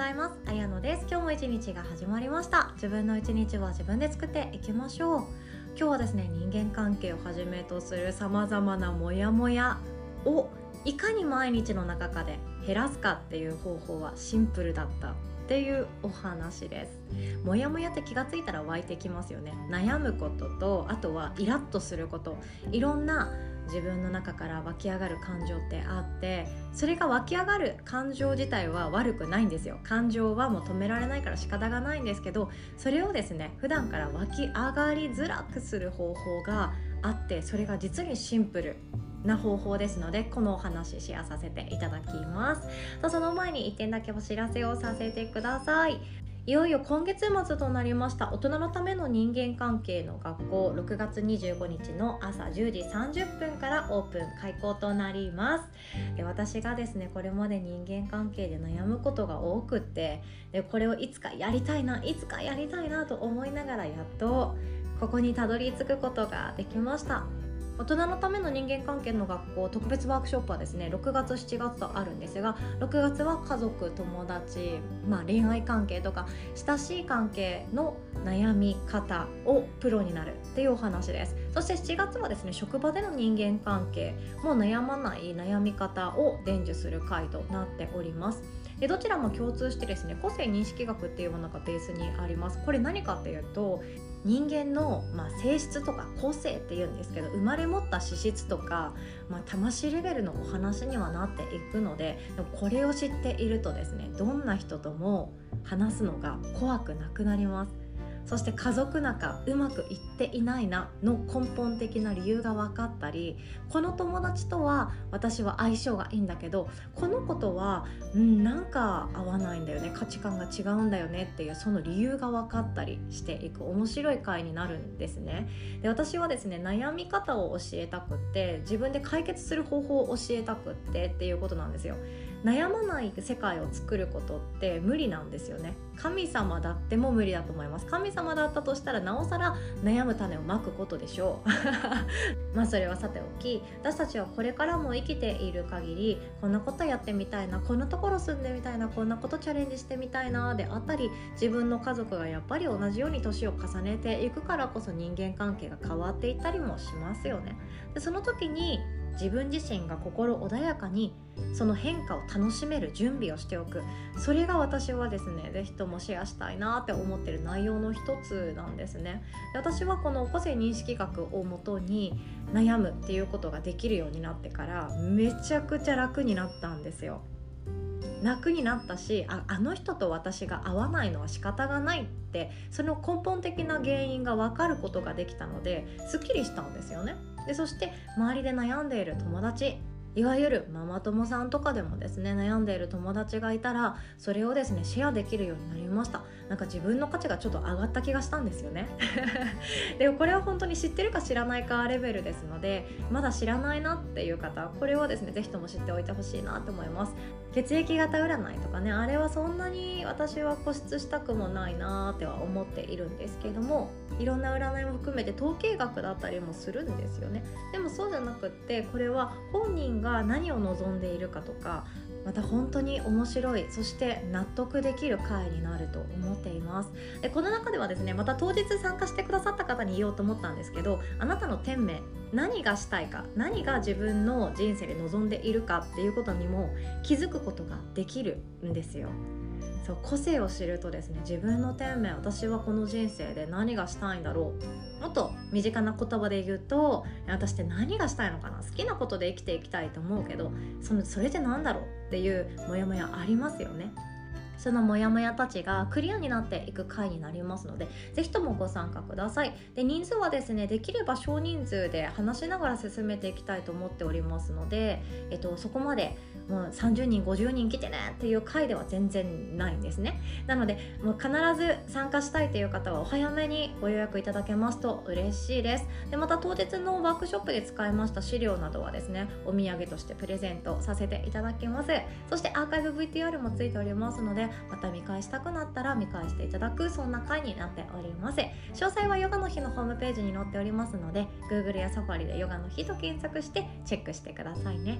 ざいます。あやのです。今日も一日が始まりました。自分の一日は自分で作っていきましょう。今日はですね人間関係をはじめとするさまざまなモヤモヤをいかに毎日の中かで減らすかっていう方法はシンプルだったっていうお話です。モヤモヤって気がついたら湧いてきますよね。悩むこととあとはイラッとすること。いろんな自分の中から湧き上がる感情ってあってそれが湧き上がる感情自体は悪くないんですよ。感情はもう止められないから仕方がないんですけどそれをですね普段から湧き上がりづらくする方法があってそれが実にシンプル。な方法ですのでこのお話シェアさせていただきます。その前に1点だけお知らせをさせてください。いよいよ今月末となりました大人のための人間関係の学校6月25日の朝10時30分からオープン開校となります。で私がですねこれまで人間関係で悩むことが多くってでこれをいつかやりたいないつかやりたいなと思いながらやっとここにたどり着くことができました。大人のための人間関係の学校特別ワークショップはですね6月7月とあるんですが6月は家族友達、まあ、恋愛関係とか親しい関係の悩み方をプロになるっていうお話です。そして7月はですね職場での人間関係も悩まない悩み方を伝授する回となっております。でどちらも共通してですね個性認識学っていうものがベースにあります。これ何かっていうと人間の、まあ、性質とか個性っていうんですけど生まれ持った資質とか、まあ、魂レベルのお話にはなっていくのででもこれを知っているとですねどんな人とも話すのが怖くなくなります。そして家族仲うまくいっていないなの根本的な理由が分かったりこの友達とは私は相性がいいんだけどこの子とは、うん、なんか合わないんだよね価値観が違うんだよねっていうその理由が分かったりしていく面白い回になるんですね。で私はですね悩み方を教えたくって自分で解決する方法を教えたくってっていうことなんですよ。悩まない世界を作ることって無理なんですよね。神様だっても無理だと思います。神様だったとしたらなおさら悩む種をまくことでしょう。まあそれはさておき私たちはこれからも生きている限りこんなことやってみたいなこんなところ住んでみたいなこんなことチャレンジしてみたいなであったり自分の家族がやっぱり同じように年を重ねていくからこそ人間関係が変わっていったりもしますよね。でその時に自分自身が心穏やかにその変化を楽しめる準備をしておく。それが私はですね是非ともシェアしたいなって思ってる内容の一つなんですね。で私はこの個性認識学をもとに悩むっていうことができるようになってからめちゃくちゃ楽になったんですよ。楽になったしああの人と私が合わないのは仕方がないってその根本的な原因が分かることができたのですっきりしたんですよね。でそして周りで悩んでいる友達。いわゆるママ友さんとかでもですね悩んでいる友達がいたらそれをですねシェアできるようになりました。なんか自分の価値がちょっと上がった気がしたんですよね。でもこれは本当に知ってるか知らないかレベルですのでまだ知らないなっていう方これはですね是非とも知っておいてほしいなと思います。血液型占いとかねあれはそんなに私は固執したくもないなっては思っているんですけどもいろんな占いも含めて統計学だったりもするんですよね。でもそうじゃなくってこれは本人が何を望んでいるかとかまた本当に面白いそして納得できる回になると思っています。でこの中ではですねまた当日参加してくださった方に言おうと思ったんですけどあなたの天命何がしたいか何が自分の人生で望んでいるかっていうことにも気づくことができるんですよ。そう個性を知るとですね自分の天命私はこの人生で何がしたいんだろう。もっと身近な言葉で言うと私って何がしたいのかな。好きなことで生きていきたいと思うけどそのそれって何だろうっていうモヤモヤありますよね。そのモヤモヤたちがクリアになっていく回になりますので是非ともご参加ください。で人数はですねできれば少人数で話しながら進めていきたいと思っておりますので、えっと、そこまでもう30人50人来てねっていう回では全然ないんですね。なのでもう必ず参加したいという方はお早めにご予約いただけますと嬉しいです。でまた当日のワークショップで使いました資料などはですねお土産としてプレゼントさせていただきます。そしてアーカイブ VTR もついておりますのでまた見返したくなったら見返していただくそんな回になっております。詳細はヨガの日のホームページに載っておりますので Google や Safari でヨガの日と検索してチェックしてくださいね。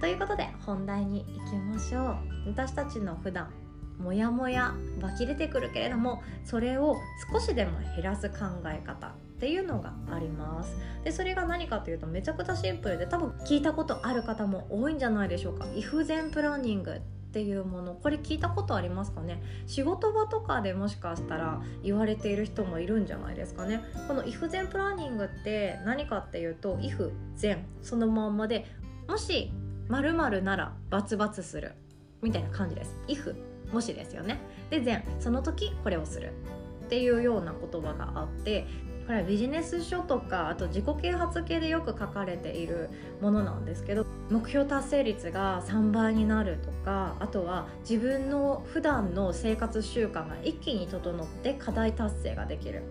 ということで本題に行きましょう。私たちの普段モヤモヤ湧き出てくるけれどもそれを少しでも減らす考え方っていうのがあります。でそれが何かというとめちゃくちゃシンプルで多分聞いたことある方も多いんじゃないでしょうか。イフゼンプランニングっていうもの。これ聞いたことありますかね？仕事場とかでもしかしたら言われている人もいるんじゃないですかね。この if 前プランニングって何かっていうと if 前そのまんまでもし〇〇ならバツバツするみたいな感じです。if もしですよね。で前その時これをするっていうような言葉があってこれはビジネス書とかあと自己啓発系でよく書かれているものなんですけど目標達成率が3倍になるとかあとは自分の普段の生活習慣が一気に整って課題達成ができる。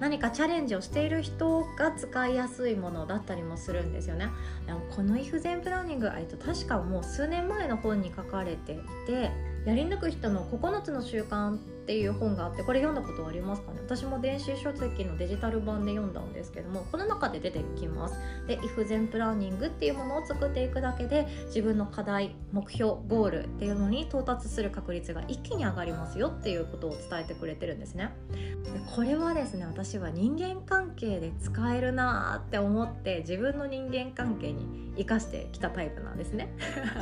何かチャレンジをしている人が使いやすいものだったりもするんですよね。でもこのイフゼンプランニングえっと確かもう数年前の本に書かれていてやり抜く人の9つの習慣っていう本があってこれ読んだことありますかね？私も電子書籍のデジタル版で読んだんですけどもこの中で出てきます。で if 全プランニングっていうものを作っていくだけで自分の課題目標ゴールっていうのに到達する確率が一気に上がりますよっていうことを伝えてくれてるんですね。でこれはですね私は人間関係で使えるなーって思って自分の人間関係に生かしてきたタイプなんですね。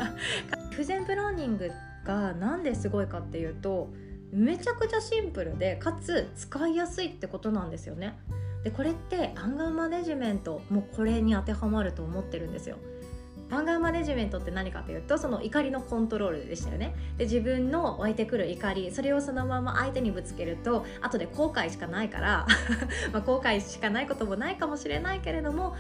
不全プランニングが何ですごいかっていうとめちゃくちゃシンプルでかつ使いやすいってことなんですよね。でこれってアンガーマネジメントもこれに当てはまると思ってるんですよ。アンガーマネジメントって何かというとその怒りのコントロールでしたよね。で自分の湧いてくる怒りそれをそのまま相手にぶつけると後で後悔しかないから ま後悔しかないこともないかもしれないけれども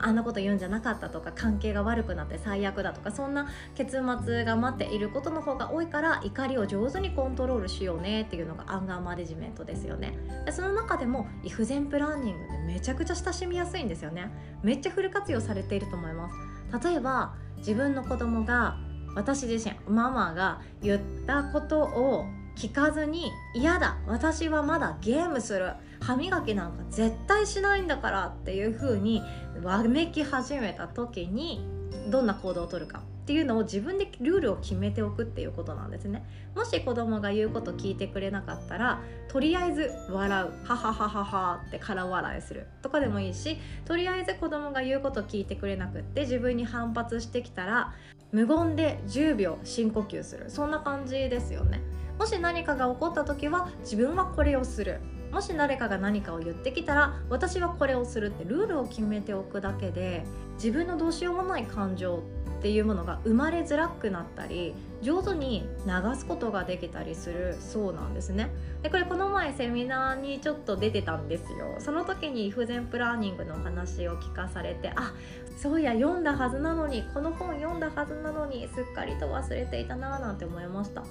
あんなこと言うんじゃなかったとか関係が悪くなって最悪だとかそんな結末が待っていることの方が多いから怒りを上手にコントロールしようねっていうのがアンガーマネジメントですよね。でその中でもイフゼンプランニングってめちゃくちゃ親しみやすいんですよね。めっちゃフル活用されていると思います。例えば自分の子供が私自身ママが言ったことを聞かずに嫌だ私はまだゲームする。歯磨きなんか絶対しないんだからっていう風にわめき始めた時にどんな行動をとるかっていうのを自分でルールを決めておくっていうことなんですね。もし子供が言うこと聞いてくれなかったらとりあえず笑う。はははははって空笑いする。とかでもいいしとりあえず子供が言うこと聞いてくれなくって自分に反発してきたら無言で10秒深呼吸する。そんな感じですよね。もし何かが起こった時は自分はこれをする。もし誰かが何かを言ってきたら私はこれをするってルールを決めておくだけで自分のどうしようもない感情っていうものが生まれづらくなったり上手に流すことができたりするそうなんですね。でこれこの前セミナーにちょっと出てたんですよ。その時に不全プランニングの話を聞かされてあそういや読んだはずなのにこの本読んだはずなのにすっかりと忘れていたなーなんて思いました。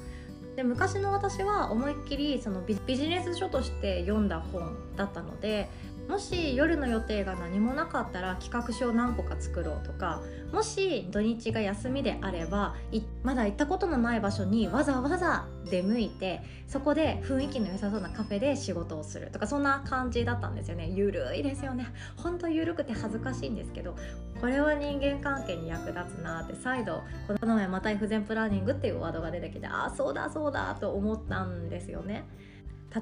で昔の私は思いっきりそのビジネス書として読んだ本だったのでもし夜の予定が何もなかったら企画書を何個か作ろうとかもし土日が休みであればまだ行ったことのない場所にわざわざ出向いてそこで雰囲気の良さそうなカフェで仕事をするとかそんな感じだったんですよね。ゆるいですよね。ほんとゆるくて恥ずかしいんですけどこれは人間関係に役立つなって再度この前また不全プランニングっていうワードが出てきてああそうだそうだと思ったんですよね。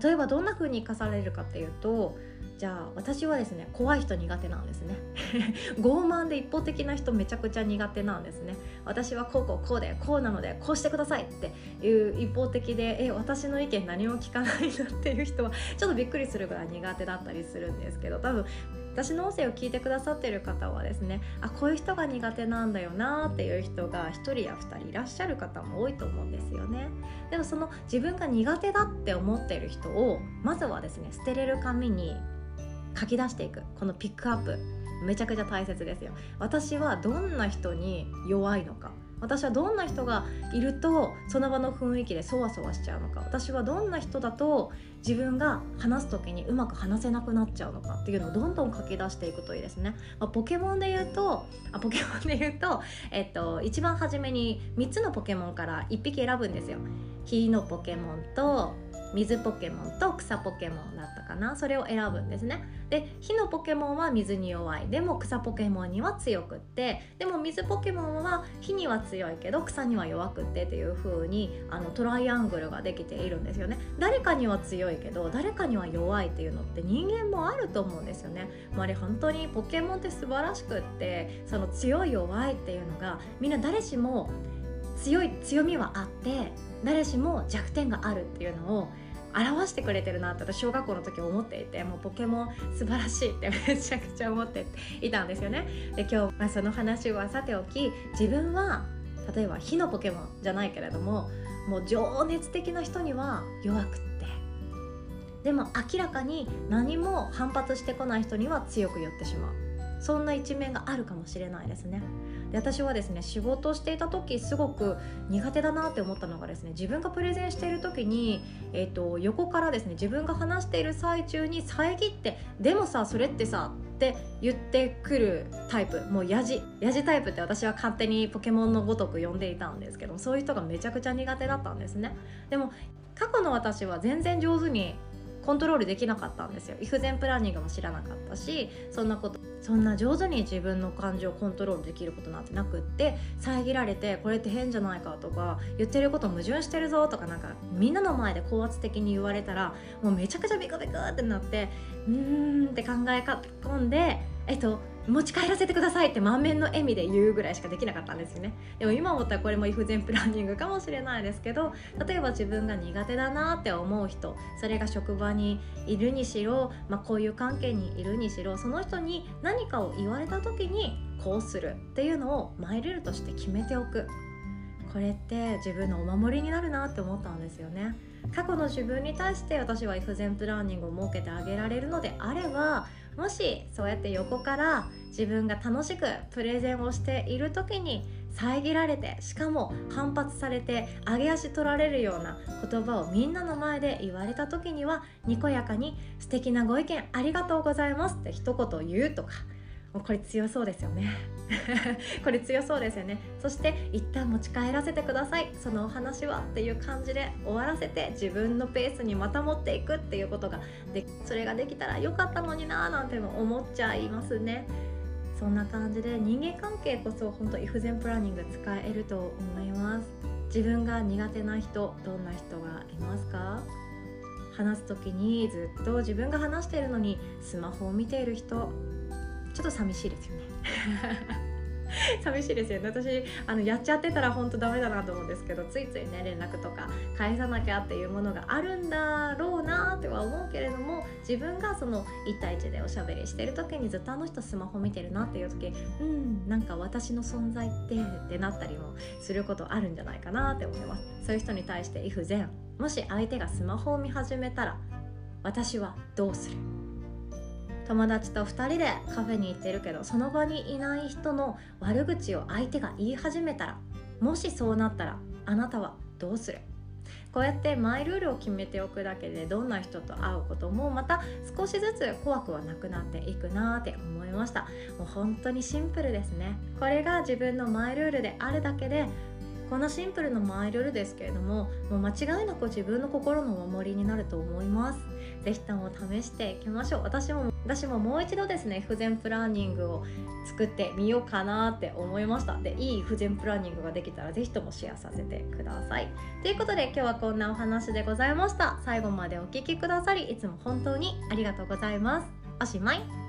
例えばどんな風に生かされるかっていうとじゃあ私はですね怖い人苦手なんですね。傲慢で一方的な人めちゃくちゃ苦手なんですね。私はこうこうこうでこうなのでこうしてくださいっていう一方的でえ私の意見何も聞かないなっていう人はちょっとびっくりするぐらい苦手だったりするんですけど多分私の音声を聞いてくださってる方はですねあこういう人が苦手なんだよなっていう人が1人や2人いらっしゃる方も多いと思うんですよね。でもその自分が苦手だって思ってる人をまずはですね捨てれる紙に書き出していく。このピックアップ。めちゃくちゃ大切ですよ。私はどんな人に弱いのか。私はどんな人がいるとその場の雰囲気でそわそわしちゃうのか私はどんな人だと自分が話す時にうまく話せなくなっちゃうのかっていうのをどんどん書き出していくといいですね、まあ、ポケモンで言うとあポケモンで言うと、えっと、一番初めに3つのポケモンから1匹選ぶんですよ。火のポケモンと水ポケモンと草ポケモンだったかな。それを選ぶんですね。で火のポケモンは水に弱い。でも草ポケモンには強くって。でも水ポケモンは火には強いけど草には弱くってっていう風にあのトライアングルができているんですよね。誰かには強いけど誰かには弱いっていうのって人間もあると思うんですよね、まあ、あれ本当にポケモンって素晴らしくってその強い弱いっていうのがみんな誰しも強い強みはあって誰しも弱点があるっていうのを表してくれてるなって私小学校の時思っていてもうポケモン素晴らしいってめちゃくちゃ思っていたんですよね。で今日、まあ、その話はさておき自分は例えば火のポケモンじゃないけれどももう情熱的な人には弱くって。でも明らかに何も反発してこない人には強く寄ってしまう。そんな一面があるかもしれないですね。で私はですね仕事していた時すごく苦手だなって思ったのがですね自分がプレゼンしている時に、えーと、横からですね自分が話している最中に遮って「でもさそれってさ」って言ってくるタイプもうヤジヤジタイプって私は勝手にポケモンのごとく呼んでいたんですけどそういう人がめちゃくちゃ苦手だったんですね。でも過去の私は全然上手にコントロールできなかったんですよ。イフゼンプランニングも知らなかったしそんなことそんな上手に自分の感情をコントロールできることなんてなくって遮られてこれって変じゃないかとか言ってること矛盾してるぞとかなんかみんなの前で高圧的に言われたらもうめちゃくちゃビクビクってなってうーんって考え込んでえっと持ち帰らせてくださいって満面の笑みで言うぐらいしかできなかったんですよね。でも今思ったらこれもイフゼンプランニングかもしれないですけど例えば自分が苦手だなって思う人それが職場にいるにしろ、まあ、こういう関係にいるにしろその人に何かを言われた時にこうするっていうのをマイルールとして決めておく。これって自分のお守りになるなって思ったんですよね。過去の自分に対して私はイフゼンプランニングを設けてあげられるのであればもしそうやって横から自分が楽しくプレゼンをしている時に遮られてしかも反発されて上げ足取られるような言葉をみんなの前で言われた時にはにこやかに「素敵なご意見ありがとうございます」って一言言うとかもうこれ強そうですよね。これ強そうですよね。そして一旦持ち帰らせてください。そのお話はっていう感じで終わらせて自分のペースにまた持っていくっていうことがでそれができたらよかったのになーなんても思っちゃいますね。そんな感じで人間関係こそ本当イフゼンプランニング使えると思います。自分が苦手な人どんな人がいますか？話す時にずっと自分が話しているのにスマホを見ている人。ちょっと寂しいですよね。寂しいですよね。私あのやっちゃってたら本当ダメだなと思うんですけどついついね連絡とか返さなきゃっていうものがあるんだろうなっては思うけれども自分がその1対1でおしゃべりしてる時にずっとあの人スマホ見てるなっていう時うんなんか私の存在ってってなったりもすることあるんじゃないかなって思います。そういう人に対して if 全もし相手がスマホを見始めたら私はどうする？友達と2人でカフェに行ってるけどその場にいない人の悪口を相手が言い始めたらもしそうなったらあなたはどうする？こうやってマイルールを決めておくだけでどんな人と会うこともまた少しずつ怖くはなくなっていくなって思いました。もう本当にシンプルですね。これが自分のマイルールであるだけでこんなシンプルなマイルールですけれどももう間違いなく自分の心の守りになると思います。是非とも試していきましょう。私も私ももう一度ですね不全プランニングを作ってみようかなって思いました。でいい不全プランニングができたら是非ともシェアさせてください。ということで今日はこんなお話でございました。最後までお聴きくださりいつも本当にありがとうございます。おしまい。